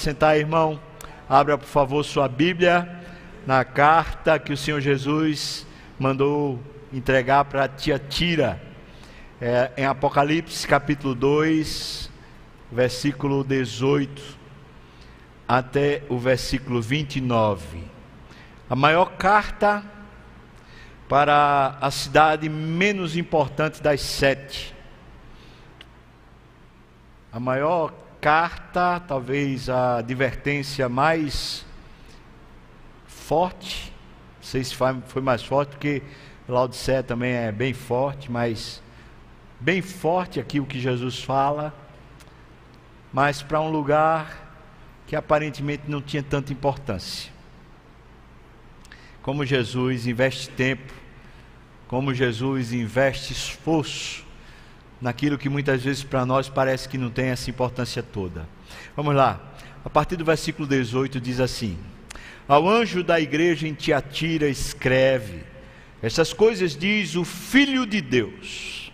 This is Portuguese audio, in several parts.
sentar, irmão. Abra, por favor, sua Bíblia na carta que o Senhor Jesus mandou entregar para a tia Tira. É, em Apocalipse capítulo 2, versículo 18 até o versículo 29. A maior carta para a cidade menos importante das sete. A maior carta, talvez a advertência mais forte, não sei se foi mais forte, porque Laodicea também é bem forte, mas bem forte aqui o que Jesus fala, mas para um lugar que aparentemente não tinha tanta importância. Como Jesus investe tempo, como Jesus investe esforço naquilo que muitas vezes para nós parece que não tem essa importância toda. Vamos lá. A partir do versículo 18 diz assim: Ao anjo da igreja em Tiatira escreve: Essas coisas diz o Filho de Deus,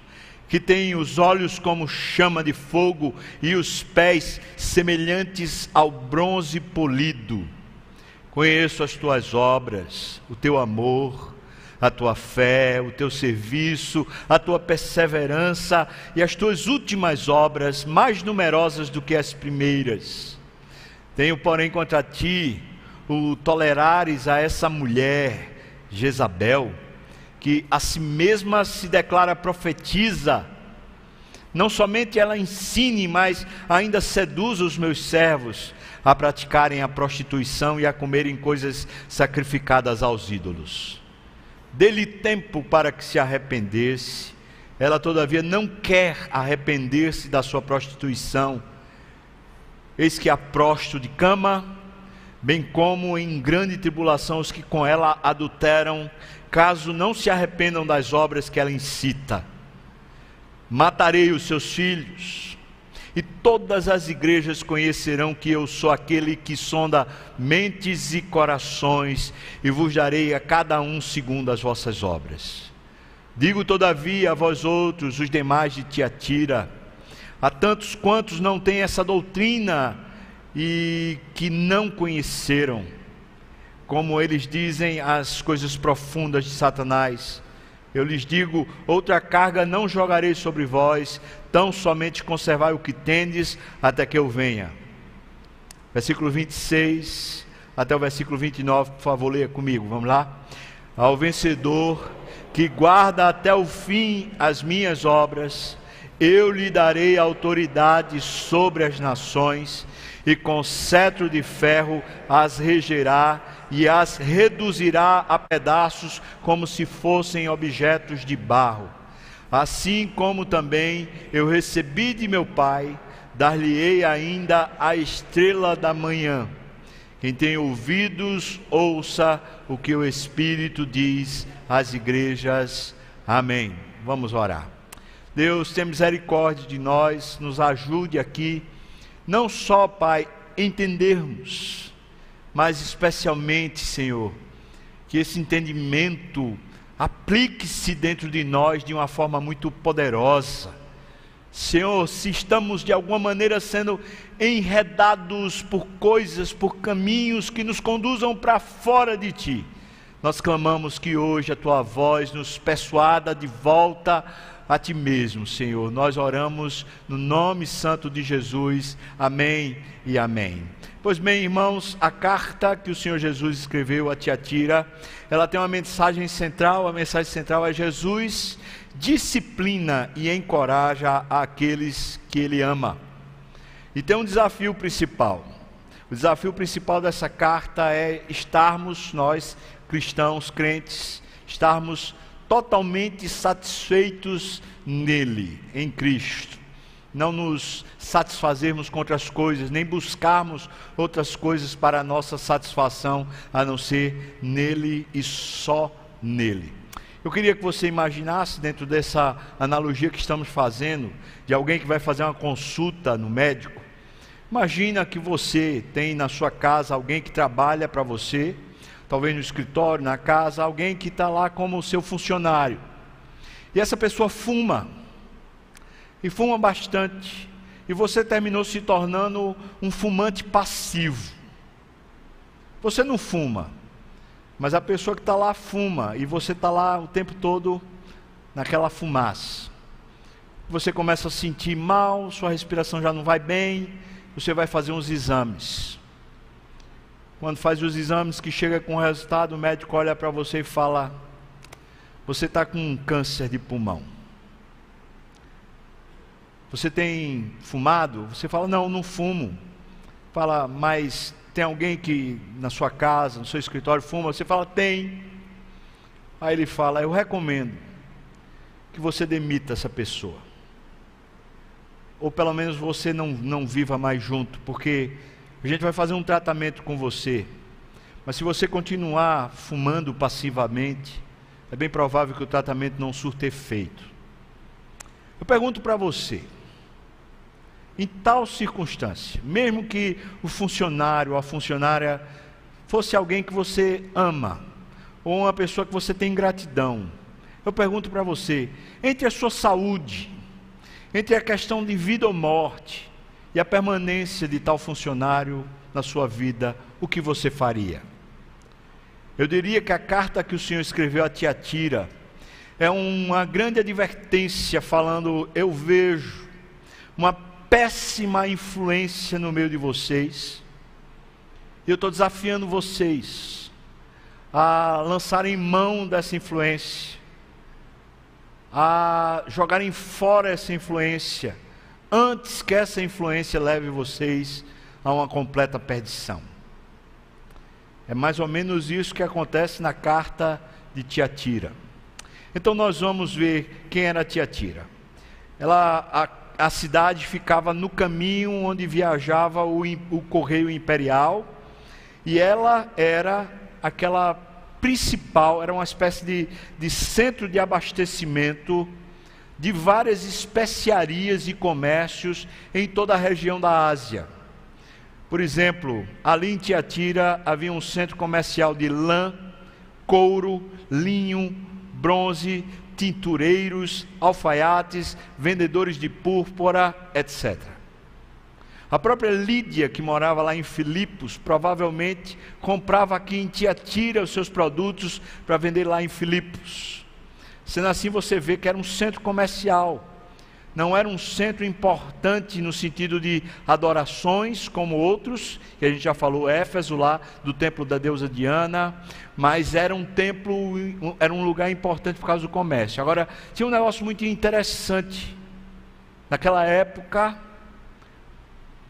que tem os olhos como chama de fogo e os pés semelhantes ao bronze polido. Conheço as tuas obras, o teu amor, a tua fé, o teu serviço, a tua perseverança e as tuas últimas obras, mais numerosas do que as primeiras. Tenho, porém, contra ti o tolerares a essa mulher, Jezabel, que a si mesma se declara profetiza. Não somente ela ensine, mas ainda seduz os meus servos a praticarem a prostituição e a comerem coisas sacrificadas aos ídolos dê-lhe tempo para que se arrependesse. Ela, todavia, não quer arrepender-se da sua prostituição. Eis que a prosto de cama, bem como em grande tribulação os que com ela adulteram, caso não se arrependam das obras que ela incita. Matarei os seus filhos e todas as igrejas conhecerão que eu sou aquele que sonda mentes e corações, e vos darei a cada um segundo as vossas obras. Digo, todavia, a vós outros, os demais de Tiatira, a tantos quantos não têm essa doutrina e que não conheceram, como eles dizem as coisas profundas de Satanás, eu lhes digo: outra carga não jogarei sobre vós, tão somente conservai o que tendes até que eu venha. Versículo 26 até o versículo 29, por favor, leia comigo. Vamos lá? Ao vencedor que guarda até o fim as minhas obras, eu lhe darei autoridade sobre as nações, e com cetro de ferro as regerá e as reduzirá a pedaços como se fossem objetos de barro. Assim como também eu recebi de meu Pai, dar-lhe-ei ainda a estrela da manhã. Quem tem ouvidos, ouça o que o Espírito diz às igrejas. Amém. Vamos orar. Deus, tenha misericórdia de nós, nos ajude aqui, não só, Pai, entendermos mas especialmente, Senhor, que esse entendimento aplique-se dentro de nós de uma forma muito poderosa. Senhor, se estamos de alguma maneira sendo enredados por coisas, por caminhos que nos conduzam para fora de Ti, nós clamamos que hoje a Tua voz nos persuada de volta a Ti mesmo, Senhor. Nós oramos no nome santo de Jesus. Amém e amém. Pois bem, irmãos, a carta que o Senhor Jesus escreveu a Tiatira, ela tem uma mensagem central, a mensagem central é Jesus disciplina e encoraja aqueles que ele ama. E tem um desafio principal. O desafio principal dessa carta é estarmos nós cristãos, crentes, estarmos totalmente satisfeitos nele, em Cristo não nos satisfazermos com outras coisas, nem buscarmos outras coisas para a nossa satisfação, a não ser nele e só nele. Eu queria que você imaginasse, dentro dessa analogia que estamos fazendo, de alguém que vai fazer uma consulta no médico. Imagina que você tem na sua casa alguém que trabalha para você, talvez no escritório, na casa, alguém que está lá como seu funcionário. E essa pessoa fuma e fuma bastante, e você terminou se tornando um fumante passivo. Você não fuma, mas a pessoa que está lá fuma e você está lá o tempo todo naquela fumaça. Você começa a sentir mal, sua respiração já não vai bem, você vai fazer uns exames. Quando faz os exames que chega com o resultado, o médico olha para você e fala: Você está com um câncer de pulmão. Você tem fumado? Você fala: Não, não fumo. Fala, mas tem alguém que na sua casa, no seu escritório fuma? Você fala: Tem. Aí ele fala: Eu recomendo que você demita essa pessoa. Ou pelo menos você não, não viva mais junto, porque a gente vai fazer um tratamento com você. Mas se você continuar fumando passivamente, é bem provável que o tratamento não surta efeito. Eu pergunto para você, em tal circunstância, mesmo que o funcionário ou a funcionária fosse alguém que você ama, ou uma pessoa que você tem gratidão, eu pergunto para você, entre a sua saúde, entre a questão de vida ou morte, e a permanência de tal funcionário na sua vida, o que você faria? Eu diria que a carta que o Senhor escreveu a Tiatira é uma grande advertência falando: eu vejo uma péssima influência no meio de vocês. E eu estou desafiando vocês a lançarem mão dessa influência, a jogarem fora essa influência antes que essa influência leve vocês a uma completa perdição. É mais ou menos isso que acontece na carta de Tiatira. Então nós vamos ver quem era Tiatira. Ela, a, a cidade ficava no caminho onde viajava o, o correio imperial e ela era aquela principal, era uma espécie de, de centro de abastecimento de várias especiarias e comércios em toda a região da Ásia. Por exemplo, ali em Tiatira havia um centro comercial de lã, couro, linho, bronze, tintureiros, alfaiates, vendedores de púrpura, etc. A própria Lídia, que morava lá em Filipos, provavelmente comprava aqui em Tiatira os seus produtos para vender lá em Filipos. Sendo assim, você vê que era um centro comercial, não era um centro importante no sentido de adorações, como outros, que a gente já falou, Éfeso lá, do templo da deusa Diana, mas era um templo, era um lugar importante por causa do comércio. Agora, tinha um negócio muito interessante. Naquela época,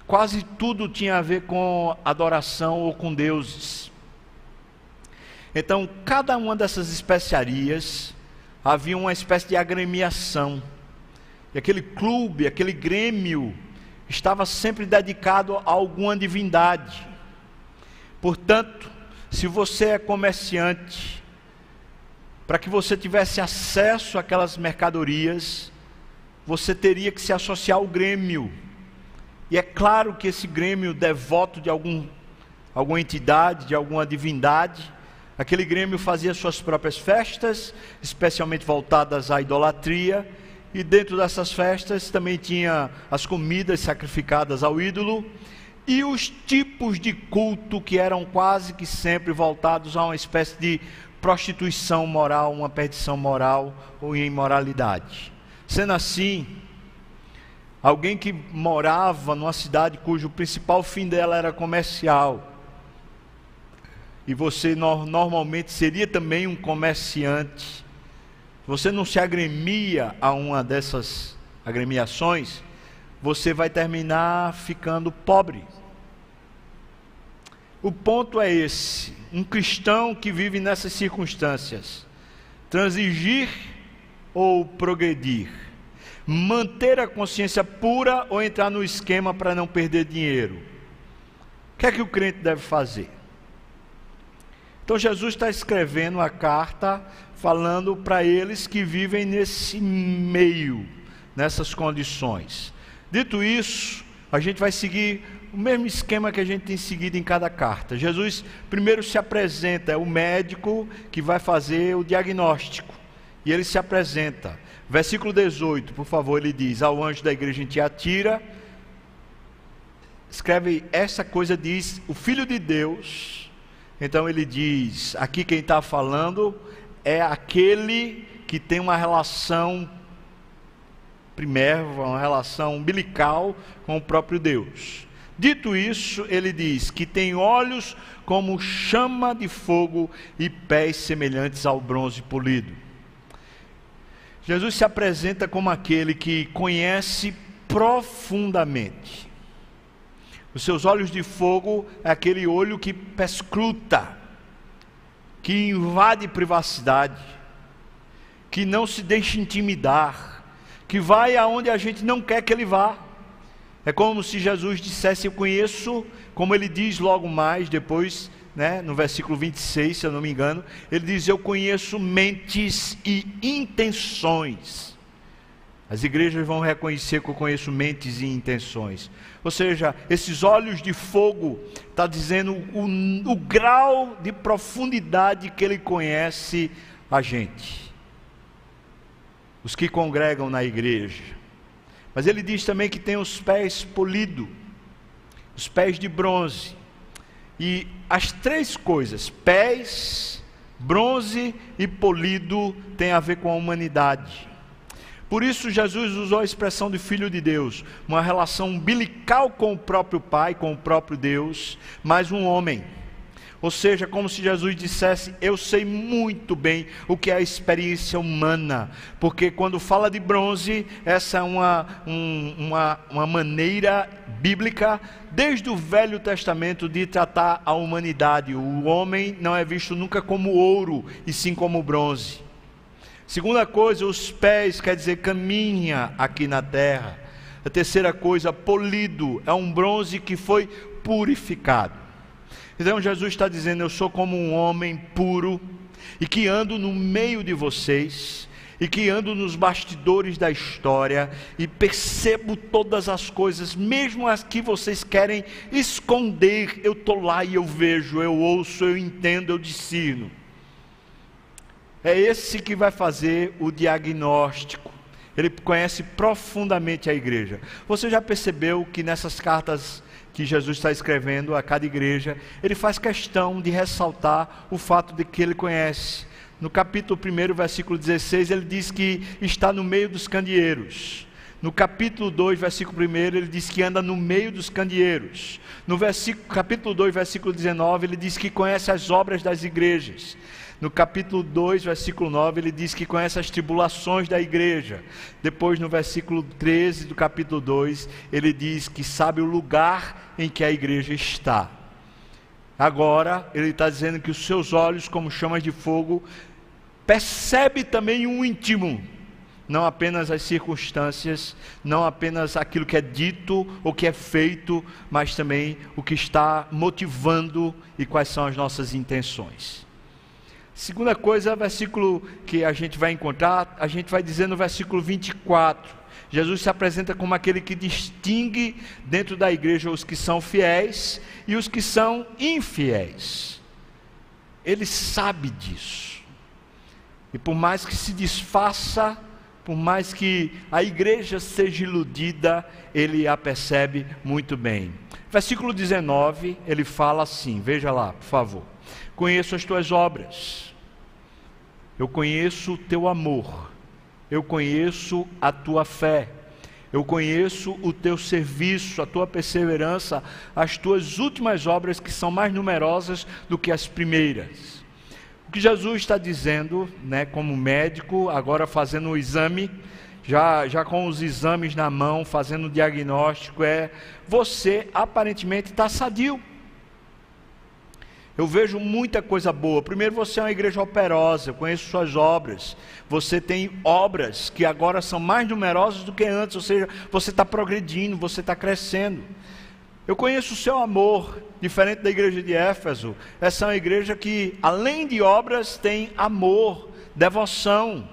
quase tudo tinha a ver com adoração ou com deuses. Então, cada uma dessas especiarias, havia uma espécie de agremiação. E aquele clube, aquele grêmio, estava sempre dedicado a alguma divindade. Portanto, se você é comerciante, para que você tivesse acesso àquelas mercadorias, você teria que se associar ao grêmio. E é claro que esse grêmio devoto de algum, alguma entidade, de alguma divindade, Aquele grêmio fazia suas próprias festas, especialmente voltadas à idolatria, e dentro dessas festas também tinha as comidas sacrificadas ao ídolo e os tipos de culto que eram quase que sempre voltados a uma espécie de prostituição moral, uma perdição moral ou imoralidade. Sendo assim, alguém que morava numa cidade cujo principal fim dela era comercial, e você no, normalmente seria também um comerciante, você não se agremia a uma dessas agremiações, você vai terminar ficando pobre. O ponto é esse: um cristão que vive nessas circunstâncias, transigir ou progredir, manter a consciência pura ou entrar no esquema para não perder dinheiro. O que é que o crente deve fazer? Então Jesus está escrevendo a carta falando para eles que vivem nesse meio, nessas condições. Dito isso, a gente vai seguir o mesmo esquema que a gente tem seguido em cada carta. Jesus primeiro se apresenta, é o médico que vai fazer o diagnóstico. E ele se apresenta. Versículo 18, por favor, ele diz: Ao anjo da igreja em Tiatira, escreve essa coisa, diz o Filho de Deus. Então ele diz: aqui quem está falando é aquele que tem uma relação primeira, uma relação umbilical com o próprio Deus. Dito isso, ele diz que tem olhos como chama de fogo e pés semelhantes ao bronze polido. Jesus se apresenta como aquele que conhece profundamente. Os seus olhos de fogo é aquele olho que perscruta, que invade privacidade, que não se deixa intimidar, que vai aonde a gente não quer que ele vá. É como se Jesus dissesse: Eu conheço, como ele diz logo mais, depois, né, no versículo 26, se eu não me engano, ele diz: Eu conheço mentes e intenções. As igrejas vão reconhecer que eu conheço mentes e intenções. Ou seja, esses olhos de fogo está dizendo o, o grau de profundidade que ele conhece a gente. Os que congregam na igreja mas ele diz também que tem os pés polidos, os pés de bronze. E as três coisas, pés, bronze e polido, tem a ver com a humanidade. Por isso Jesus usou a expressão de filho de Deus, uma relação umbilical com o próprio Pai, com o próprio Deus, mas um homem. Ou seja, como se Jesus dissesse: Eu sei muito bem o que é a experiência humana, porque quando fala de bronze, essa é uma, um, uma, uma maneira bíblica, desde o Velho Testamento, de tratar a humanidade. O homem não é visto nunca como ouro, e sim como bronze. Segunda coisa, os pés, quer dizer, caminha aqui na terra. A terceira coisa, polido, é um bronze que foi purificado. Então Jesus está dizendo: Eu sou como um homem puro e que ando no meio de vocês e que ando nos bastidores da história e percebo todas as coisas, mesmo as que vocês querem esconder, eu estou lá e eu vejo, eu ouço, eu entendo, eu discerno. É esse que vai fazer o diagnóstico. Ele conhece profundamente a igreja. Você já percebeu que nessas cartas que Jesus está escrevendo a cada igreja, ele faz questão de ressaltar o fato de que ele conhece. No capítulo 1, versículo 16, ele diz que está no meio dos candeeiros. No capítulo 2, versículo 1, ele diz que anda no meio dos candeeiros. No versículo, capítulo 2, versículo 19, ele diz que conhece as obras das igrejas. No capítulo 2, versículo 9, ele diz que conhece as tribulações da igreja. Depois, no versículo 13 do capítulo 2, ele diz que sabe o lugar em que a igreja está. Agora, ele está dizendo que os seus olhos, como chamas de fogo, percebe também um íntimo não apenas as circunstâncias, não apenas aquilo que é dito ou que é feito, mas também o que está motivando e quais são as nossas intenções. Segunda coisa, versículo que a gente vai encontrar, a gente vai dizer no versículo 24. Jesus se apresenta como aquele que distingue dentro da igreja os que são fiéis e os que são infiéis. Ele sabe disso. E por mais que se desfaça, por mais que a igreja seja iludida, ele a percebe muito bem. Versículo 19, ele fala assim: veja lá, por favor. Conheço as tuas obras eu conheço o teu amor, eu conheço a tua fé, eu conheço o teu serviço, a tua perseverança, as tuas últimas obras que são mais numerosas do que as primeiras. O que Jesus está dizendo, né, como médico, agora fazendo o exame, já, já com os exames na mão, fazendo o diagnóstico, é: você aparentemente está sadio. Eu vejo muita coisa boa. Primeiro, você é uma igreja operosa, eu conheço suas obras. Você tem obras que agora são mais numerosas do que antes, ou seja, você está progredindo, você está crescendo. Eu conheço o seu amor, diferente da igreja de Éfeso. Essa é uma igreja que, além de obras, tem amor, devoção,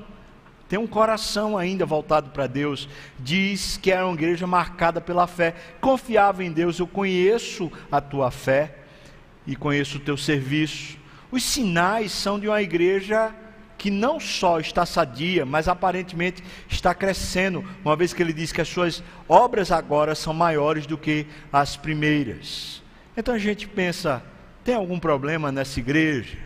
tem um coração ainda voltado para Deus. Diz que é uma igreja marcada pela fé. Confiava em Deus, eu conheço a tua fé e conheço o teu serviço. Os sinais são de uma igreja que não só está sadia, mas aparentemente está crescendo, uma vez que ele diz que as suas obras agora são maiores do que as primeiras. Então a gente pensa, tem algum problema nessa igreja?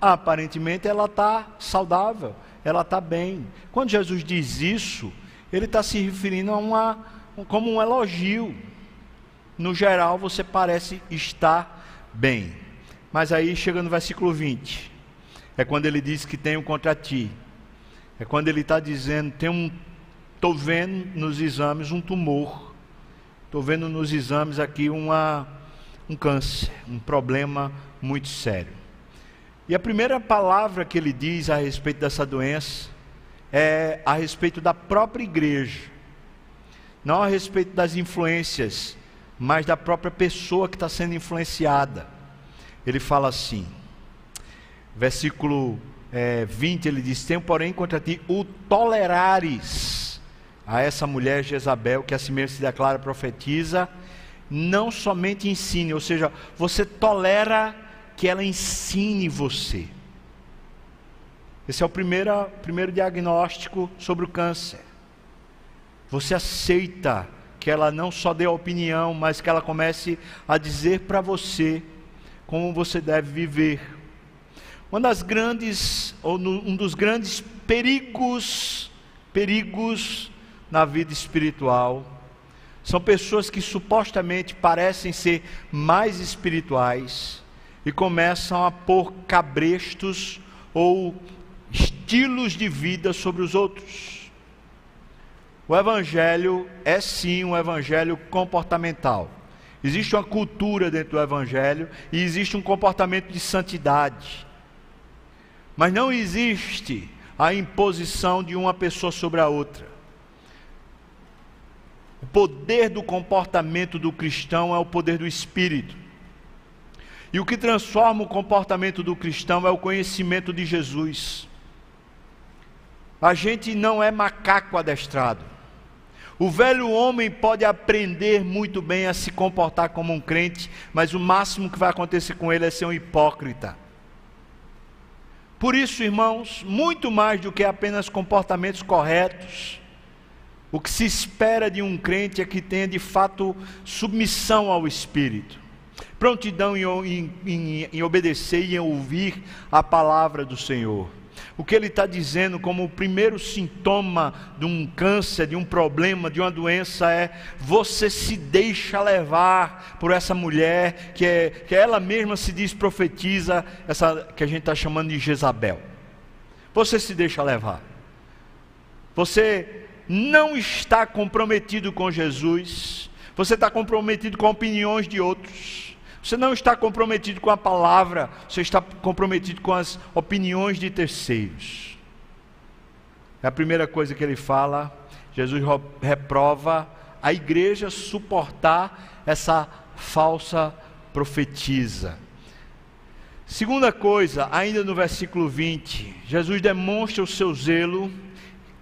Aparentemente ela está saudável, ela está bem. Quando Jesus diz isso, ele está se referindo a uma, como um elogio. No geral, você parece estar bem. Mas aí chega no versículo 20 é quando ele diz que tenho contra ti. É quando ele está dizendo, tem um, estou vendo nos exames um tumor. Estou vendo nos exames aqui uma, um câncer, um problema muito sério. E a primeira palavra que ele diz a respeito dessa doença é a respeito da própria igreja. Não a respeito das influências, mas da própria pessoa que está sendo influenciada. Ele fala assim: versículo é, 20, ele diz: Tenho, porém, contra ti o tolerares a essa mulher Jezabel, que assim mesmo se declara profetiza, não somente ensine, ou seja, você tolera que ela ensine você. Esse é o primeiro, primeiro diagnóstico sobre o câncer. Você aceita que ela não só dê opinião, mas que ela comece a dizer para você como você deve viver. Uma das grandes, ou um dos grandes perigos, perigos na vida espiritual, são pessoas que supostamente parecem ser mais espirituais e começam a pôr cabrestos ou estilos de vida sobre os outros. O Evangelho é sim um Evangelho comportamental. Existe uma cultura dentro do Evangelho e existe um comportamento de santidade. Mas não existe a imposição de uma pessoa sobre a outra. O poder do comportamento do cristão é o poder do espírito. E o que transforma o comportamento do cristão é o conhecimento de Jesus. A gente não é macaco adestrado. O velho homem pode aprender muito bem a se comportar como um crente, mas o máximo que vai acontecer com ele é ser um hipócrita. Por isso, irmãos, muito mais do que apenas comportamentos corretos, o que se espera de um crente é que tenha de fato submissão ao Espírito, prontidão em, em, em obedecer e em ouvir a palavra do Senhor. O que ele está dizendo como o primeiro sintoma de um câncer, de um problema, de uma doença é você se deixa levar por essa mulher que, é, que ela mesma se diz profetiza, essa que a gente está chamando de Jezabel. Você se deixa levar. Você não está comprometido com Jesus. Você está comprometido com opiniões de outros. Você não está comprometido com a palavra, você está comprometido com as opiniões de terceiros. É a primeira coisa que ele fala. Jesus reprova a igreja suportar essa falsa profetisa. Segunda coisa, ainda no versículo 20, Jesus demonstra o seu zelo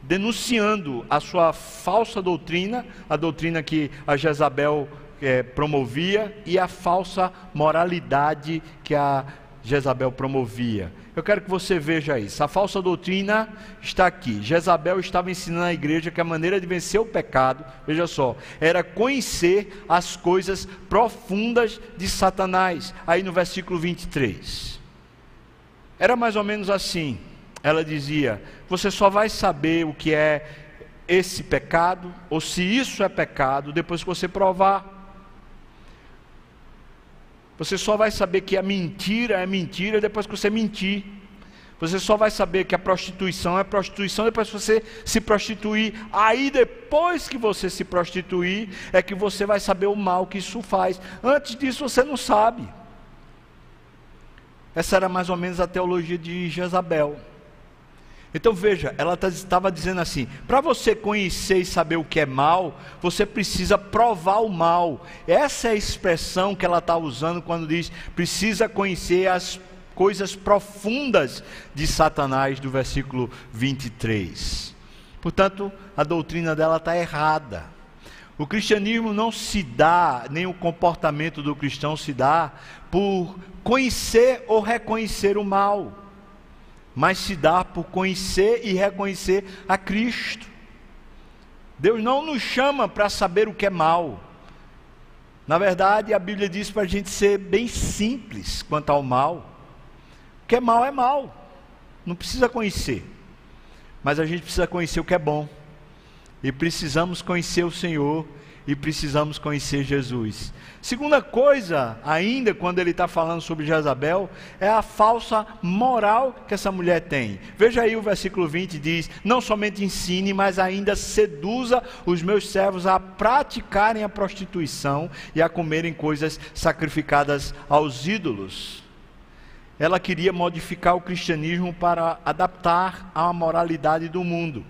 denunciando a sua falsa doutrina, a doutrina que a Jezabel é, promovia e a falsa moralidade que a Jezabel promovia. Eu quero que você veja isso. A falsa doutrina está aqui. Jezabel estava ensinando à igreja que a maneira de vencer o pecado, veja só, era conhecer as coisas profundas de Satanás. Aí no versículo 23. Era mais ou menos assim. Ela dizia: Você só vai saber o que é esse pecado, ou se isso é pecado, depois que você provar. Você só vai saber que a mentira é mentira depois que você mentir. Você só vai saber que a prostituição é prostituição depois que você se prostituir. Aí depois que você se prostituir, é que você vai saber o mal que isso faz. Antes disso você não sabe. Essa era mais ou menos a teologia de Jezabel. Então veja, ela tá, estava dizendo assim: para você conhecer e saber o que é mal, você precisa provar o mal. Essa é a expressão que ela está usando quando diz precisa conhecer as coisas profundas de Satanás, do versículo 23. Portanto, a doutrina dela está errada. O cristianismo não se dá, nem o comportamento do cristão se dá por conhecer ou reconhecer o mal. Mas se dá por conhecer e reconhecer a Cristo. Deus não nos chama para saber o que é mal. Na verdade, a Bíblia diz para a gente ser bem simples quanto ao mal. O que é mal é mal, não precisa conhecer, mas a gente precisa conhecer o que é bom, e precisamos conhecer o Senhor e precisamos conhecer Jesus. Segunda coisa, ainda quando ele está falando sobre Jezabel, é a falsa moral que essa mulher tem. Veja aí o versículo 20: diz: Não somente ensine, mas ainda seduza os meus servos a praticarem a prostituição e a comerem coisas sacrificadas aos ídolos. Ela queria modificar o cristianismo para adaptar à moralidade do mundo.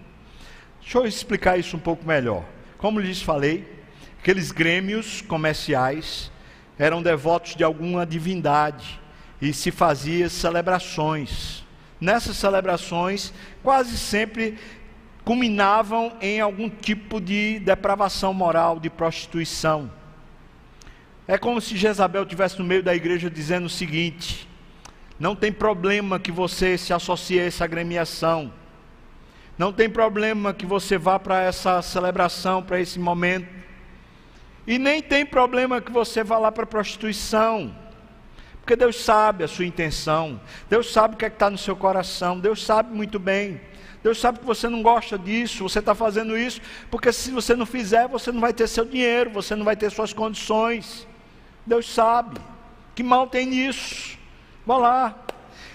Deixa eu explicar isso um pouco melhor. Como lhes falei, Aqueles grêmios comerciais eram devotos de alguma divindade e se fazia celebrações. Nessas celebrações, quase sempre culminavam em algum tipo de depravação moral, de prostituição. É como se Jezabel tivesse no meio da igreja dizendo o seguinte: não tem problema que você se associe a essa agremiação. Não tem problema que você vá para essa celebração, para esse momento. E nem tem problema que você vá lá para a prostituição. Porque Deus sabe a sua intenção. Deus sabe o que é está no seu coração. Deus sabe muito bem. Deus sabe que você não gosta disso, você está fazendo isso, porque se você não fizer, você não vai ter seu dinheiro, você não vai ter suas condições. Deus sabe. Que mal tem nisso? Vá lá.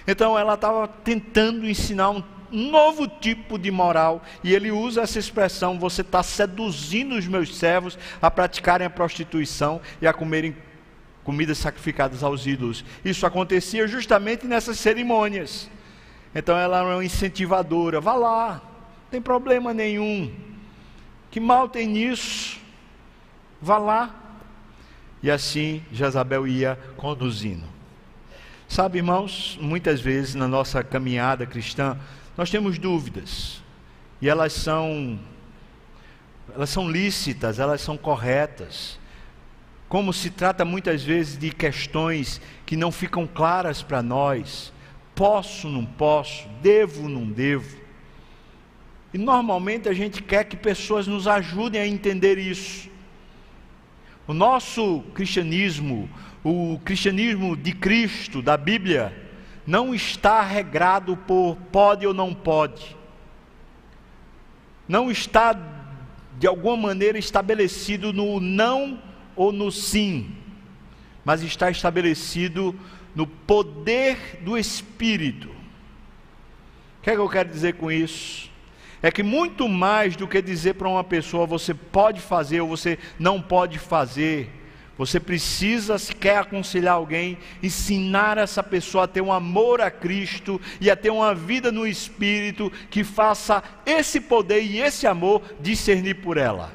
Então ela estava tentando ensinar um novo tipo de moral, e ele usa essa expressão: você está seduzindo os meus servos a praticarem a prostituição e a comerem comidas sacrificadas aos ídolos. Isso acontecia justamente nessas cerimônias. Então ela era uma incentivadora: vá lá, não tem problema nenhum. Que mal tem nisso? Vá lá. E assim Jezabel ia conduzindo. Sabe, irmãos, muitas vezes na nossa caminhada cristã, nós temos dúvidas e elas são elas são lícitas, elas são corretas. Como se trata muitas vezes de questões que não ficam claras para nós, posso, não posso, devo, não devo. E normalmente a gente quer que pessoas nos ajudem a entender isso. O nosso cristianismo, o cristianismo de Cristo, da Bíblia, não está regrado por pode ou não pode. Não está, de alguma maneira, estabelecido no não ou no sim, mas está estabelecido no poder do Espírito. O que é que eu quero dizer com isso? É que muito mais do que dizer para uma pessoa você pode fazer ou você não pode fazer, você precisa, se quer aconselhar alguém, ensinar essa pessoa a ter um amor a Cristo e a ter uma vida no Espírito que faça esse poder e esse amor discernir por ela.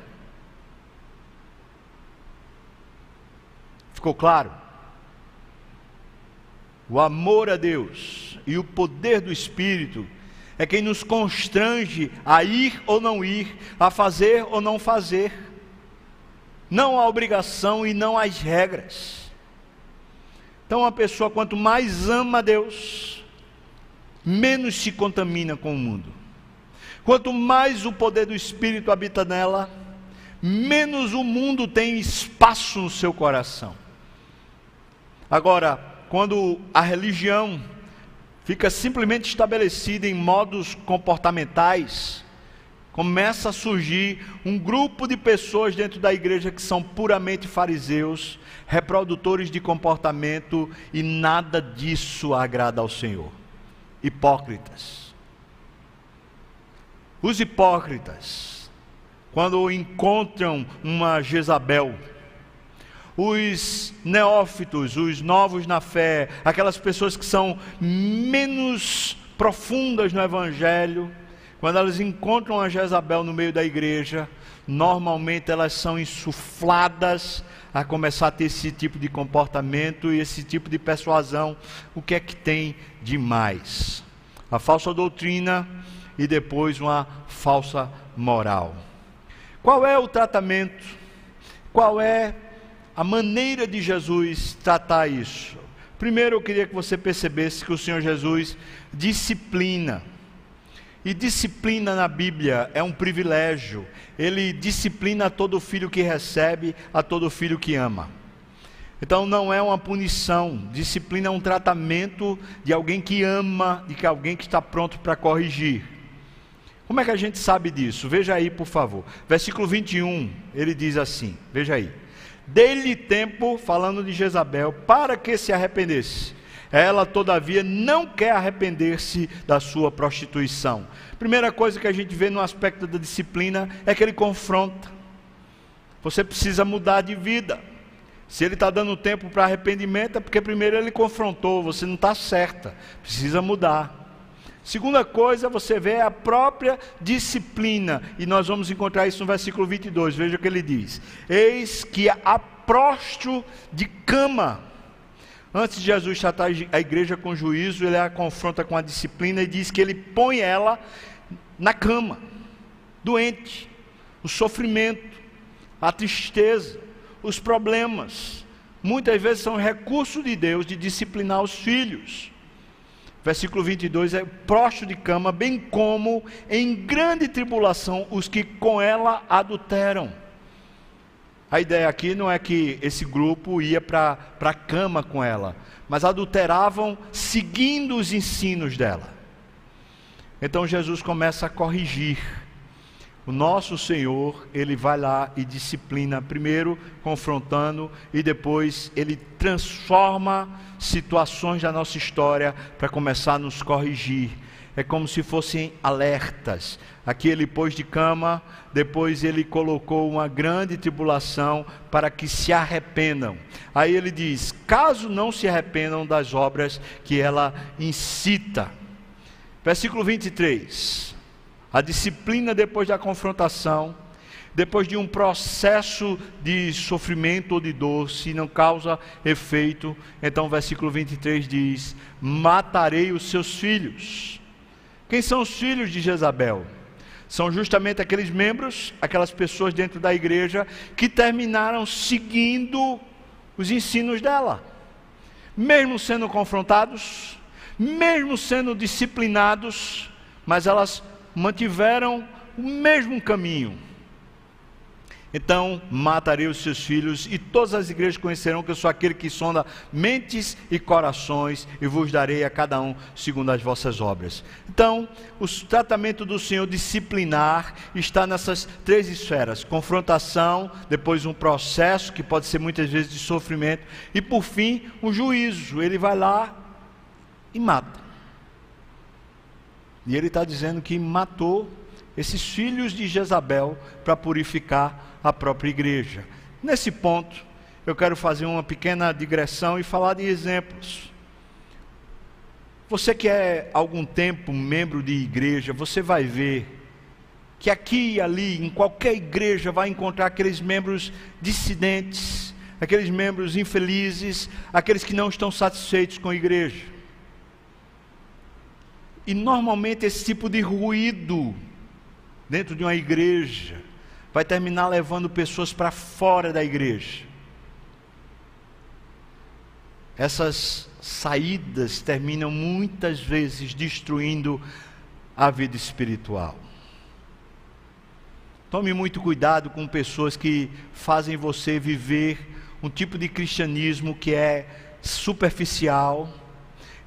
Ficou claro? O amor a Deus e o poder do Espírito é quem nos constrange a ir ou não ir, a fazer ou não fazer não a obrigação e não as regras. Então, a pessoa, quanto mais ama a Deus, menos se contamina com o mundo. Quanto mais o poder do Espírito habita nela, menos o mundo tem espaço no seu coração. Agora, quando a religião fica simplesmente estabelecida em modos comportamentais, começa a surgir um grupo de pessoas dentro da igreja que são puramente fariseus, reprodutores de comportamento e nada disso agrada ao Senhor. Hipócritas. Os hipócritas, quando encontram uma Jezabel, os neófitos, os novos na fé, aquelas pessoas que são menos profundas no Evangelho, quando elas encontram a Jezabel no meio da igreja, normalmente elas são insufladas a começar a ter esse tipo de comportamento e esse tipo de persuasão. O que é que tem de mais? A falsa doutrina e depois uma falsa moral. Qual é o tratamento? Qual é a maneira de Jesus tratar isso? Primeiro eu queria que você percebesse que o Senhor Jesus disciplina. E disciplina na Bíblia é um privilégio. Ele disciplina a todo filho que recebe, a todo filho que ama. Então não é uma punição, disciplina é um tratamento de alguém que ama, de que alguém que está pronto para corrigir. Como é que a gente sabe disso? Veja aí, por favor. Versículo 21, ele diz assim: Veja aí. Dê-lhe tempo, falando de Jezabel, para que se arrependesse. Ela, todavia, não quer arrepender-se da sua prostituição. Primeira coisa que a gente vê no aspecto da disciplina é que ele confronta. Você precisa mudar de vida. Se ele está dando tempo para arrependimento, é porque primeiro ele confrontou, você não está certa, precisa mudar. Segunda coisa, você vê a própria disciplina, e nós vamos encontrar isso no versículo 22, veja o que ele diz: Eis que a prostro de cama. Antes de Jesus tratar a igreja com juízo, ele a confronta com a disciplina e diz que ele põe ela na cama, doente, o sofrimento, a tristeza, os problemas. Muitas vezes são recursos de Deus de disciplinar os filhos versículo 22, é prostro de cama, bem como em grande tribulação os que com ela adulteram. A ideia aqui não é que esse grupo ia para a cama com ela, mas adulteravam seguindo os ensinos dela. Então Jesus começa a corrigir o nosso Senhor, ele vai lá e disciplina, primeiro confrontando e depois ele transforma situações da nossa história para começar a nos corrigir. É como se fossem alertas. Aqui ele pôs de cama, depois ele colocou uma grande tribulação para que se arrependam. Aí ele diz: caso não se arrependam das obras que ela incita. Versículo 23 a disciplina depois da confrontação, depois de um processo de sofrimento ou de dor, se não causa efeito, então versículo 23 diz: Matarei os seus filhos. Quem são os filhos de Jezabel? São justamente aqueles membros, aquelas pessoas dentro da igreja que terminaram seguindo os ensinos dela, mesmo sendo confrontados, mesmo sendo disciplinados, mas elas mantiveram o mesmo caminho. Então matarei os seus filhos, e todas as igrejas conhecerão que eu sou aquele que sonda mentes e corações, e vos darei a cada um segundo as vossas obras. Então, o tratamento do Senhor disciplinar está nessas três esferas: confrontação, depois um processo que pode ser muitas vezes de sofrimento, e por fim, um juízo. Ele vai lá e mata. E ele está dizendo que matou esses filhos de Jezabel para purificar a própria igreja. Nesse ponto, eu quero fazer uma pequena digressão e falar de exemplos. Você que é algum tempo membro de igreja, você vai ver que aqui e ali, em qualquer igreja, vai encontrar aqueles membros dissidentes, aqueles membros infelizes, aqueles que não estão satisfeitos com a igreja. E normalmente esse tipo de ruído dentro de uma igreja vai terminar levando pessoas para fora da igreja. Essas saídas terminam muitas vezes destruindo a vida espiritual. Tome muito cuidado com pessoas que fazem você viver um tipo de cristianismo que é superficial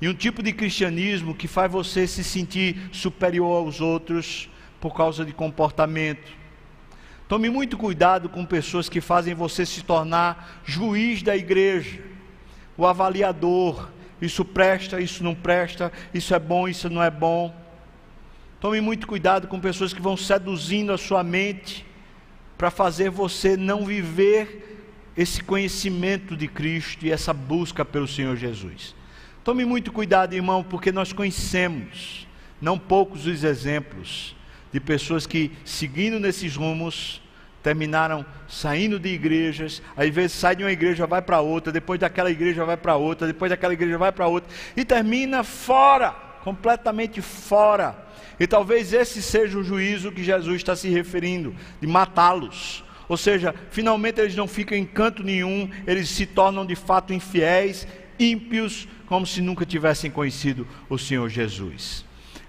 e um tipo de cristianismo que faz você se sentir superior aos outros por causa de comportamento. Tome muito cuidado com pessoas que fazem você se tornar juiz da igreja, o avaliador. Isso presta, isso não presta, isso é bom, isso não é bom. Tome muito cuidado com pessoas que vão seduzindo a sua mente para fazer você não viver esse conhecimento de Cristo e essa busca pelo Senhor Jesus. Tome muito cuidado, irmão, porque nós conhecemos, não poucos os exemplos, de pessoas que, seguindo nesses rumos, terminaram saindo de igrejas, às vezes sai de uma igreja, vai para outra, depois daquela igreja vai para outra, depois daquela igreja vai para outra, e termina fora, completamente fora. E talvez esse seja o juízo que Jesus está se referindo, de matá-los. Ou seja, finalmente eles não ficam em canto nenhum, eles se tornam de fato infiéis, ímpios, como se nunca tivessem conhecido o Senhor Jesus.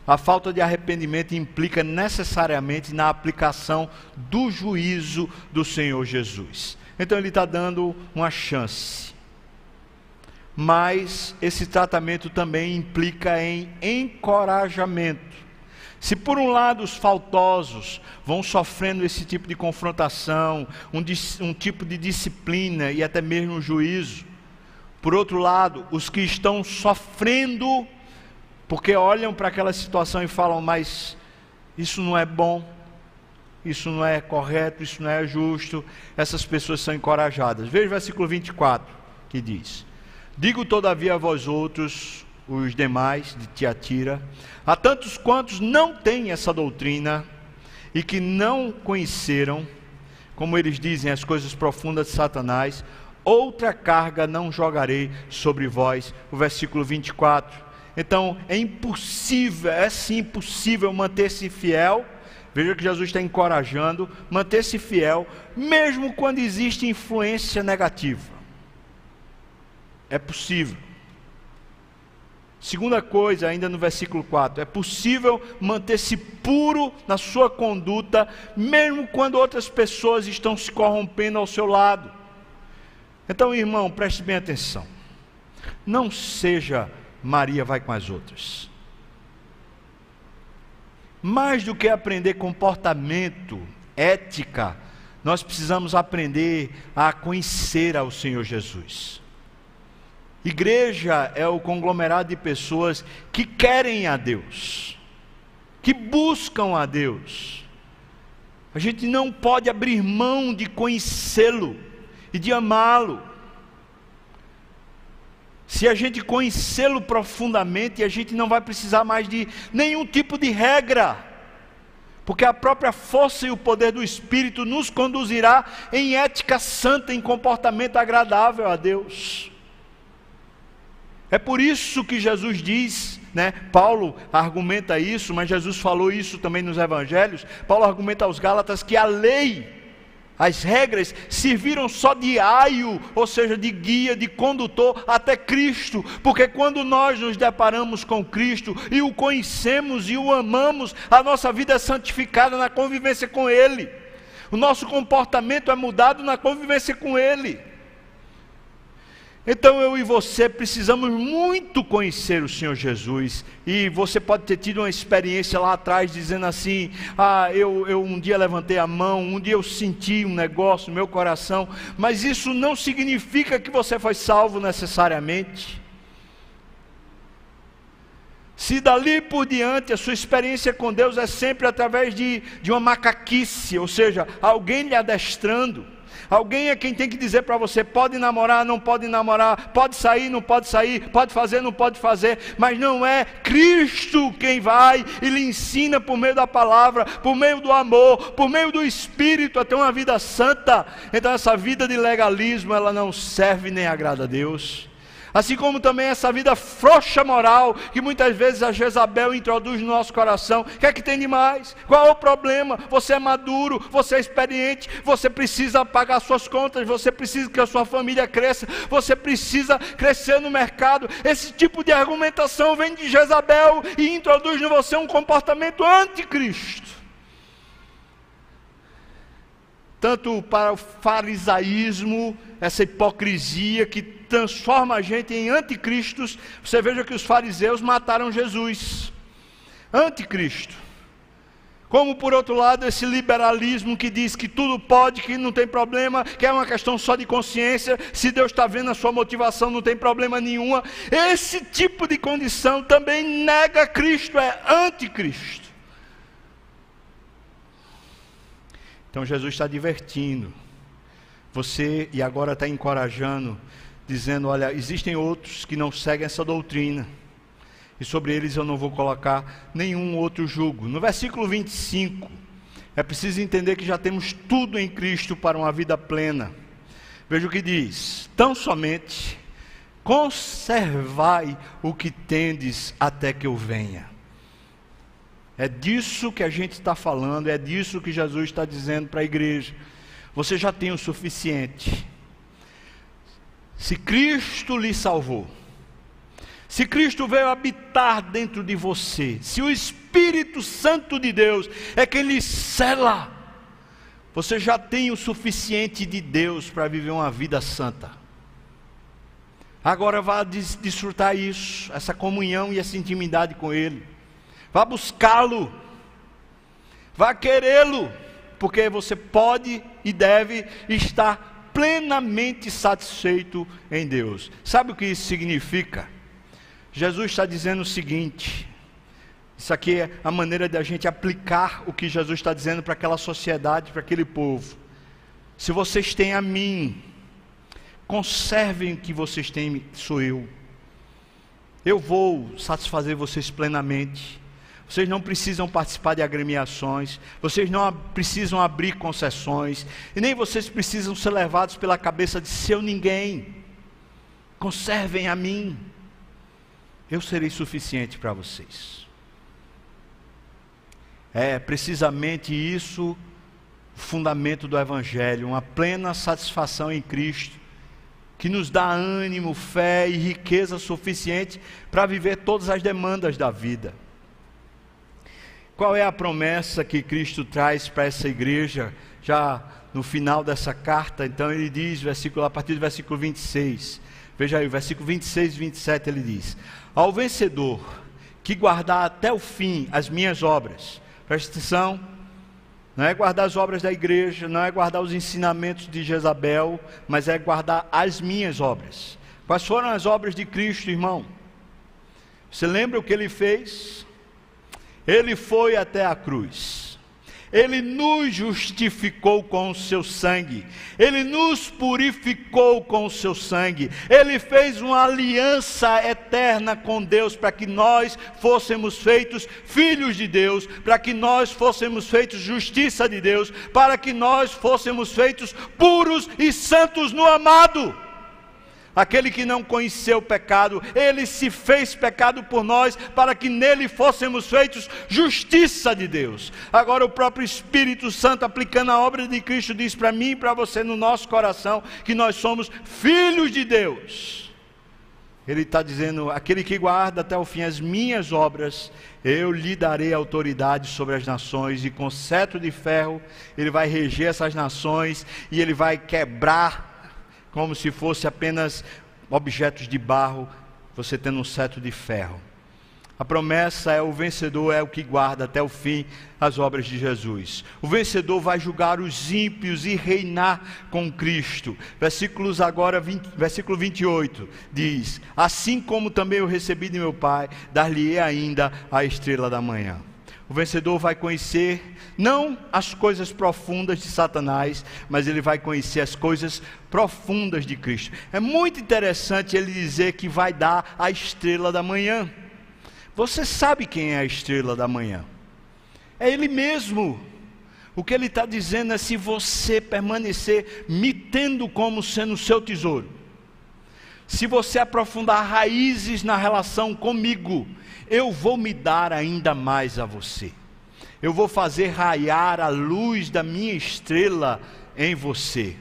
A falta de arrependimento implica necessariamente na aplicação do juízo do Senhor Jesus. Então ele está dando uma chance. Mas esse tratamento também implica em encorajamento. Se por um lado os faltosos vão sofrendo esse tipo de confrontação, um, um tipo de disciplina e até mesmo juízo, por outro lado, os que estão sofrendo, porque olham para aquela situação e falam, mas isso não é bom, isso não é correto, isso não é justo, essas pessoas são encorajadas. Veja o versículo 24 que diz: Digo todavia a vós outros, os demais de Tiatira, a tantos quantos não têm essa doutrina e que não conheceram, como eles dizem, as coisas profundas de Satanás, outra carga não jogarei sobre vós. O versículo 24. Então, é impossível, é sim impossível manter-se fiel. Veja que Jesus está encorajando, manter-se fiel, mesmo quando existe influência negativa. É possível. Segunda coisa, ainda no versículo 4, é possível manter-se puro na sua conduta, mesmo quando outras pessoas estão se corrompendo ao seu lado. Então, irmão, preste bem atenção. Não seja Maria vai com as outras. Mais do que aprender comportamento, ética, nós precisamos aprender a conhecer ao Senhor Jesus. Igreja é o conglomerado de pessoas que querem a Deus, que buscam a Deus. A gente não pode abrir mão de conhecê-lo e de amá-lo. Se a gente conhecê-lo profundamente, a gente não vai precisar mais de nenhum tipo de regra, porque a própria força e o poder do Espírito nos conduzirá em ética santa, em comportamento agradável a Deus. É por isso que Jesus diz, né? Paulo argumenta isso, mas Jesus falou isso também nos evangelhos. Paulo argumenta aos Gálatas que a lei as regras serviram só de aio, ou seja, de guia, de condutor até Cristo, porque quando nós nos deparamos com Cristo e o conhecemos e o amamos, a nossa vida é santificada na convivência com Ele, o nosso comportamento é mudado na convivência com Ele. Então eu e você precisamos muito conhecer o Senhor Jesus. E você pode ter tido uma experiência lá atrás dizendo assim: Ah, eu, eu um dia levantei a mão, um dia eu senti um negócio no meu coração. Mas isso não significa que você foi salvo necessariamente. Se dali por diante a sua experiência com Deus é sempre através de, de uma macaquice, ou seja, alguém lhe adestrando Alguém é quem tem que dizer para você: pode namorar, não pode namorar, pode sair, não pode sair, pode fazer, não pode fazer, mas não é Cristo quem vai e lhe ensina por meio da palavra, por meio do amor, por meio do Espírito a ter uma vida santa. Então, essa vida de legalismo, ela não serve nem agrada a Deus. Assim como também essa vida frouxa moral que muitas vezes a Jezabel introduz no nosso coração. O que é que tem de mais? Qual é o problema? Você é maduro, você é experiente, você precisa pagar suas contas, você precisa que a sua família cresça, você precisa crescer no mercado. Esse tipo de argumentação vem de Jezabel e introduz em você um comportamento anticristo. Tanto para o farisaísmo, essa hipocrisia que transforma a gente em anticristos. Você veja que os fariseus mataram Jesus. Anticristo. Como por outro lado, esse liberalismo que diz que tudo pode, que não tem problema, que é uma questão só de consciência, se Deus está vendo a sua motivação, não tem problema nenhuma. Esse tipo de condição também nega Cristo, é anticristo. Então Jesus está divertindo você e agora está encorajando dizendo: olha, existem outros que não seguem essa doutrina, e sobre eles eu não vou colocar nenhum outro jugo. No versículo 25, é preciso entender que já temos tudo em Cristo para uma vida plena. Veja o que diz: tão somente conservai o que tendes até que eu venha. É disso que a gente está falando, é disso que Jesus está dizendo para a igreja. Você já tem o suficiente. Se Cristo lhe salvou, se Cristo veio habitar dentro de você, se o Espírito Santo de Deus é quem lhe cela, você já tem o suficiente de Deus para viver uma vida santa. Agora vá desfrutar isso, essa comunhão e essa intimidade com Ele. Vá buscá-lo, vá querê-lo, porque você pode e deve estar plenamente satisfeito em Deus. Sabe o que isso significa? Jesus está dizendo o seguinte: isso aqui é a maneira de a gente aplicar o que Jesus está dizendo para aquela sociedade, para aquele povo. Se vocês têm a mim, conservem o que vocês têm, sou eu. Eu vou satisfazer vocês plenamente. Vocês não precisam participar de agremiações, vocês não precisam abrir concessões, e nem vocês precisam ser levados pela cabeça de seu ninguém. Conservem a mim eu serei suficiente para vocês. É precisamente isso o fundamento do Evangelho, uma plena satisfação em Cristo, que nos dá ânimo, fé e riqueza suficiente para viver todas as demandas da vida. Qual é a promessa que Cristo traz para essa igreja, já no final dessa carta? Então ele diz, versículo, a partir do versículo 26. Veja aí, o versículo 26 e 27 ele diz: Ao vencedor que guardar até o fim as minhas obras, presta atenção, não é guardar as obras da igreja, não é guardar os ensinamentos de Jezabel, mas é guardar as minhas obras. Quais foram as obras de Cristo, irmão? Você lembra o que ele fez? Ele foi até a cruz. Ele nos justificou com o seu sangue, Ele nos purificou com o seu sangue, Ele fez uma aliança eterna com Deus para que nós fôssemos feitos filhos de Deus, para que nós fôssemos feitos justiça de Deus, para que nós fôssemos feitos puros e santos no amado aquele que não conheceu o pecado, ele se fez pecado por nós, para que nele fôssemos feitos justiça de Deus. Agora, o próprio Espírito Santo, aplicando a obra de Cristo, diz para mim e para você no nosso coração que nós somos filhos de Deus. Ele está dizendo: aquele que guarda até o fim as minhas obras, eu lhe darei autoridade sobre as nações, e com cetro de ferro ele vai reger essas nações, e ele vai quebrar como se fosse apenas objetos de barro, você tendo um cetro de ferro. A promessa é o vencedor é o que guarda até o fim as obras de Jesus. O vencedor vai julgar os ímpios e reinar com Cristo. Versículos agora 20, versículo 28 diz: Assim como também eu recebi de meu Pai, dar-lhe ainda a estrela da manhã. O vencedor vai conhecer não as coisas profundas de Satanás, mas ele vai conhecer as coisas profundas de Cristo. É muito interessante ele dizer que vai dar a estrela da manhã. Você sabe quem é a estrela da manhã? É Ele mesmo. O que ele está dizendo é: se você permanecer me tendo como sendo seu tesouro, se você aprofundar raízes na relação comigo, eu vou me dar ainda mais a você. Eu vou fazer raiar a luz da minha estrela em você.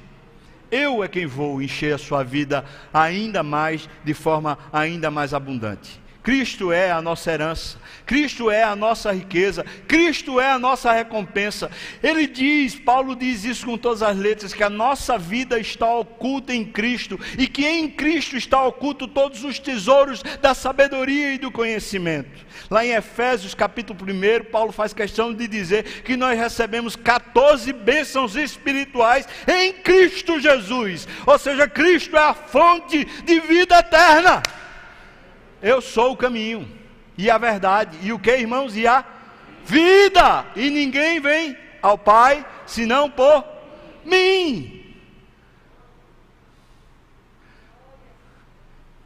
Eu é quem vou encher a sua vida ainda mais, de forma ainda mais abundante. Cristo é a nossa herança, Cristo é a nossa riqueza, Cristo é a nossa recompensa. Ele diz, Paulo diz isso com todas as letras, que a nossa vida está oculta em Cristo e que em Cristo está oculto todos os tesouros da sabedoria e do conhecimento. Lá em Efésios capítulo 1, Paulo faz questão de dizer que nós recebemos 14 bênçãos espirituais em Cristo Jesus, ou seja, Cristo é a fonte de vida eterna. Eu sou o caminho e a verdade. E o que, irmãos? E a vida. E ninguém vem ao Pai senão por mim.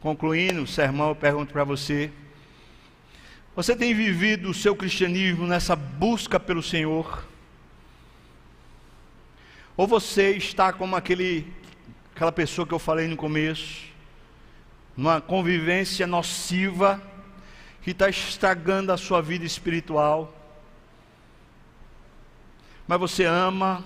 Concluindo o sermão, eu pergunto para você: você tem vivido o seu cristianismo nessa busca pelo Senhor? Ou você está como aquele, aquela pessoa que eu falei no começo, uma convivência nociva que está estragando a sua vida espiritual. Mas você ama,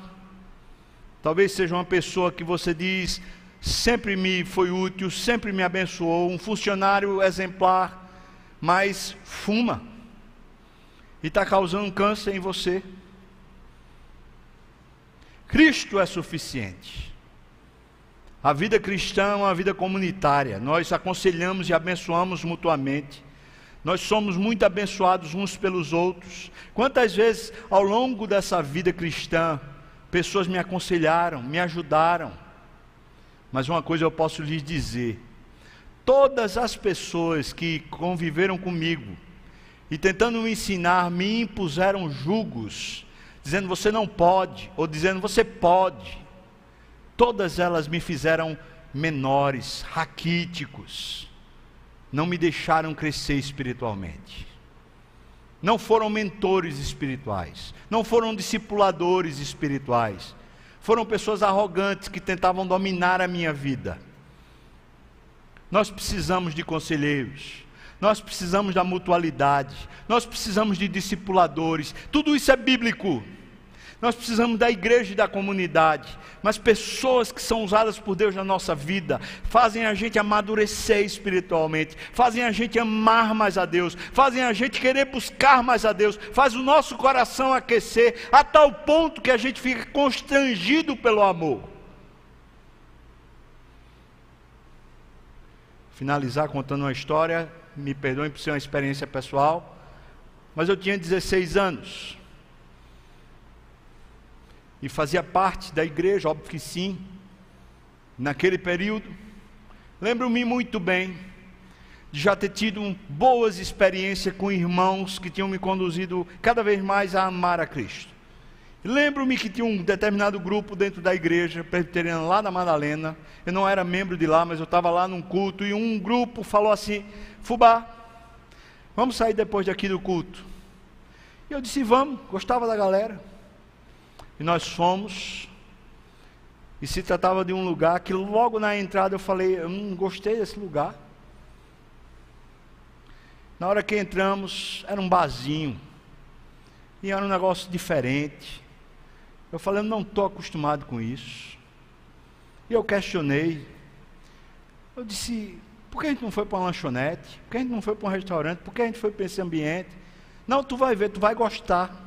talvez seja uma pessoa que você diz: sempre me foi útil, sempre me abençoou, um funcionário exemplar, mas fuma e está causando câncer em você. Cristo é suficiente. A vida cristã é uma vida comunitária. Nós aconselhamos e abençoamos mutuamente. Nós somos muito abençoados uns pelos outros. Quantas vezes ao longo dessa vida cristã, pessoas me aconselharam, me ajudaram. Mas uma coisa eu posso lhes dizer: todas as pessoas que conviveram comigo e tentando me ensinar, me impuseram julgos, dizendo você não pode, ou dizendo você pode. Todas elas me fizeram menores, raquíticos, não me deixaram crescer espiritualmente. Não foram mentores espirituais, não foram discipuladores espirituais, foram pessoas arrogantes que tentavam dominar a minha vida. Nós precisamos de conselheiros, nós precisamos da mutualidade, nós precisamos de discipuladores, tudo isso é bíblico. Nós precisamos da igreja e da comunidade, mas pessoas que são usadas por Deus na nossa vida fazem a gente amadurecer espiritualmente, fazem a gente amar mais a Deus, fazem a gente querer buscar mais a Deus, faz o nosso coração aquecer a tal ponto que a gente fica constrangido pelo amor. Finalizar contando uma história, me perdoem por ser uma experiência pessoal, mas eu tinha 16 anos e fazia parte da igreja, óbvio que sim, naquele período. Lembro-me muito bem de já ter tido boas experiências com irmãos que tinham me conduzido cada vez mais a amar a Cristo. Lembro-me que tinha um determinado grupo dentro da igreja presbiteriana lá na Madalena. Eu não era membro de lá, mas eu estava lá num culto e um grupo falou assim: Fubá, vamos sair depois daqui do culto. E eu disse: Vamos, gostava da galera. E nós fomos. E se tratava de um lugar que logo na entrada eu falei, não gostei desse lugar. Na hora que entramos, era um barzinho. E era um negócio diferente. Eu falei, não estou acostumado com isso. E eu questionei. Eu disse, por que a gente não foi para uma lanchonete? Por que a gente não foi para um restaurante? Por que a gente foi para esse ambiente? Não, tu vai ver, tu vai gostar.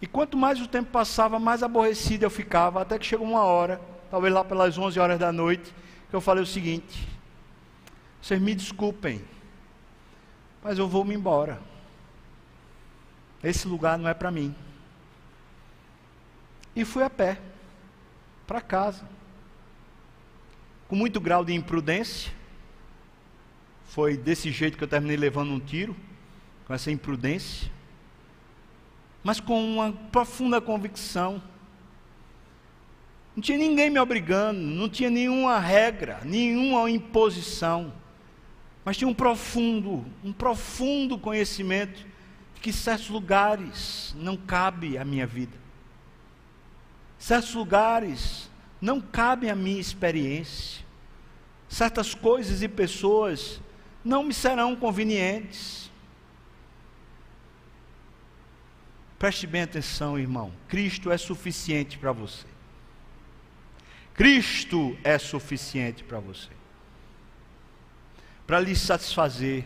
E quanto mais o tempo passava, mais aborrecido eu ficava, até que chegou uma hora, talvez lá pelas 11 horas da noite, que eu falei o seguinte: vocês me desculpem, mas eu vou me embora. Esse lugar não é para mim. E fui a pé, para casa, com muito grau de imprudência. Foi desse jeito que eu terminei levando um tiro, com essa imprudência mas com uma profunda convicção. Não tinha ninguém me obrigando, não tinha nenhuma regra, nenhuma imposição, mas tinha um profundo, um profundo conhecimento de que certos lugares não cabe à minha vida. Certos lugares não cabem à minha experiência. Certas coisas e pessoas não me serão convenientes. Preste bem atenção, irmão. Cristo é suficiente para você. Cristo é suficiente para você. Para lhe satisfazer,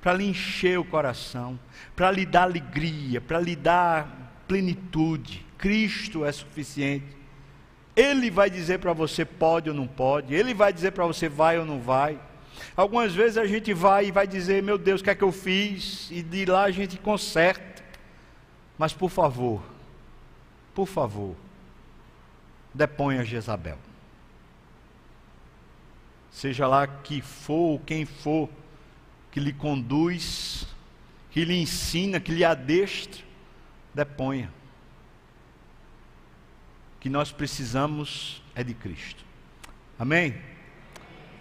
para lhe encher o coração, para lhe dar alegria, para lhe dar plenitude. Cristo é suficiente. Ele vai dizer para você pode ou não pode, ele vai dizer para você vai ou não vai. Algumas vezes a gente vai e vai dizer, meu Deus, o que é que eu fiz? E de lá a gente conserta. Mas por favor, por favor, deponha Jezabel. Seja lá que for, quem for, que lhe conduz, que lhe ensina, que lhe adestra, deponha. Que nós precisamos é de Cristo. Amém?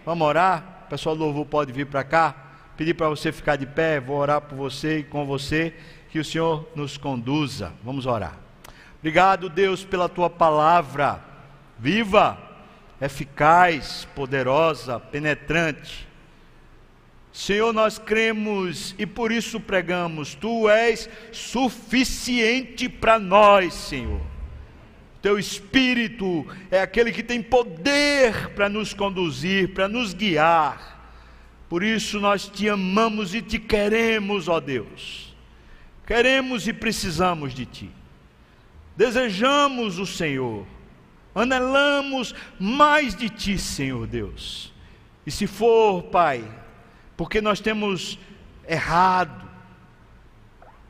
Vamos orar? Pessoal do louvor pode vir para cá. Pedir para você ficar de pé, vou orar por você e com você que o Senhor nos conduza. Vamos orar. Obrigado, Deus, pela tua palavra viva, eficaz, poderosa, penetrante. Senhor, nós cremos e por isso pregamos: Tu és suficiente para nós, Senhor. Teu Espírito é aquele que tem poder para nos conduzir, para nos guiar. Por isso nós te amamos e te queremos, ó Deus. Queremos e precisamos de Ti. Desejamos o Senhor. Anelamos mais de Ti, Senhor Deus. E se for, Pai, porque nós temos errado,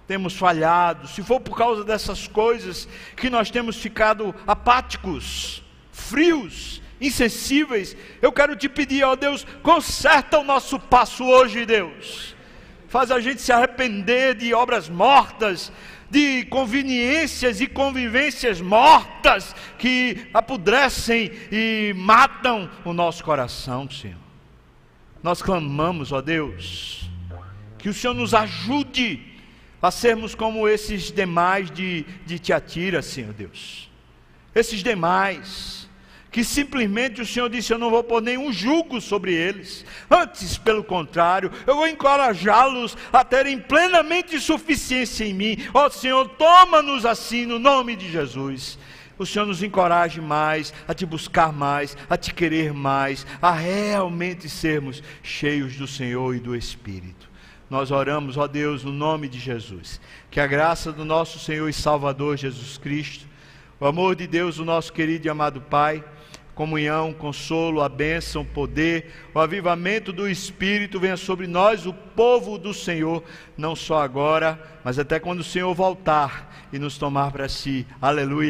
temos falhado, se for por causa dessas coisas que nós temos ficado apáticos, frios, insensíveis, eu quero te pedir, ó Deus, conserta o nosso passo hoje, Deus. Faz a gente se arrepender de obras mortas, de conveniências e convivências mortas que apodrecem e matam o nosso coração, Senhor. Nós clamamos, ó Deus, que o Senhor nos ajude a sermos como esses demais de, de Tiatira, Senhor Deus. Esses demais, que simplesmente o Senhor disse: Eu não vou pôr nenhum jugo sobre eles. Antes, pelo contrário, eu vou encorajá-los a terem plenamente suficiência em mim. Ó oh, Senhor, toma-nos assim no nome de Jesus. O Senhor nos encoraje mais a te buscar mais, a te querer mais, a realmente sermos cheios do Senhor e do Espírito. Nós oramos, ó Deus, no nome de Jesus. Que a graça do nosso Senhor e Salvador Jesus Cristo, o amor de Deus, o nosso querido e amado Pai, comunhão, consolo, a bênção, o poder, o avivamento do Espírito venha sobre nós, o povo do Senhor, não só agora, mas até quando o Senhor voltar e nos tomar para si. Aleluia.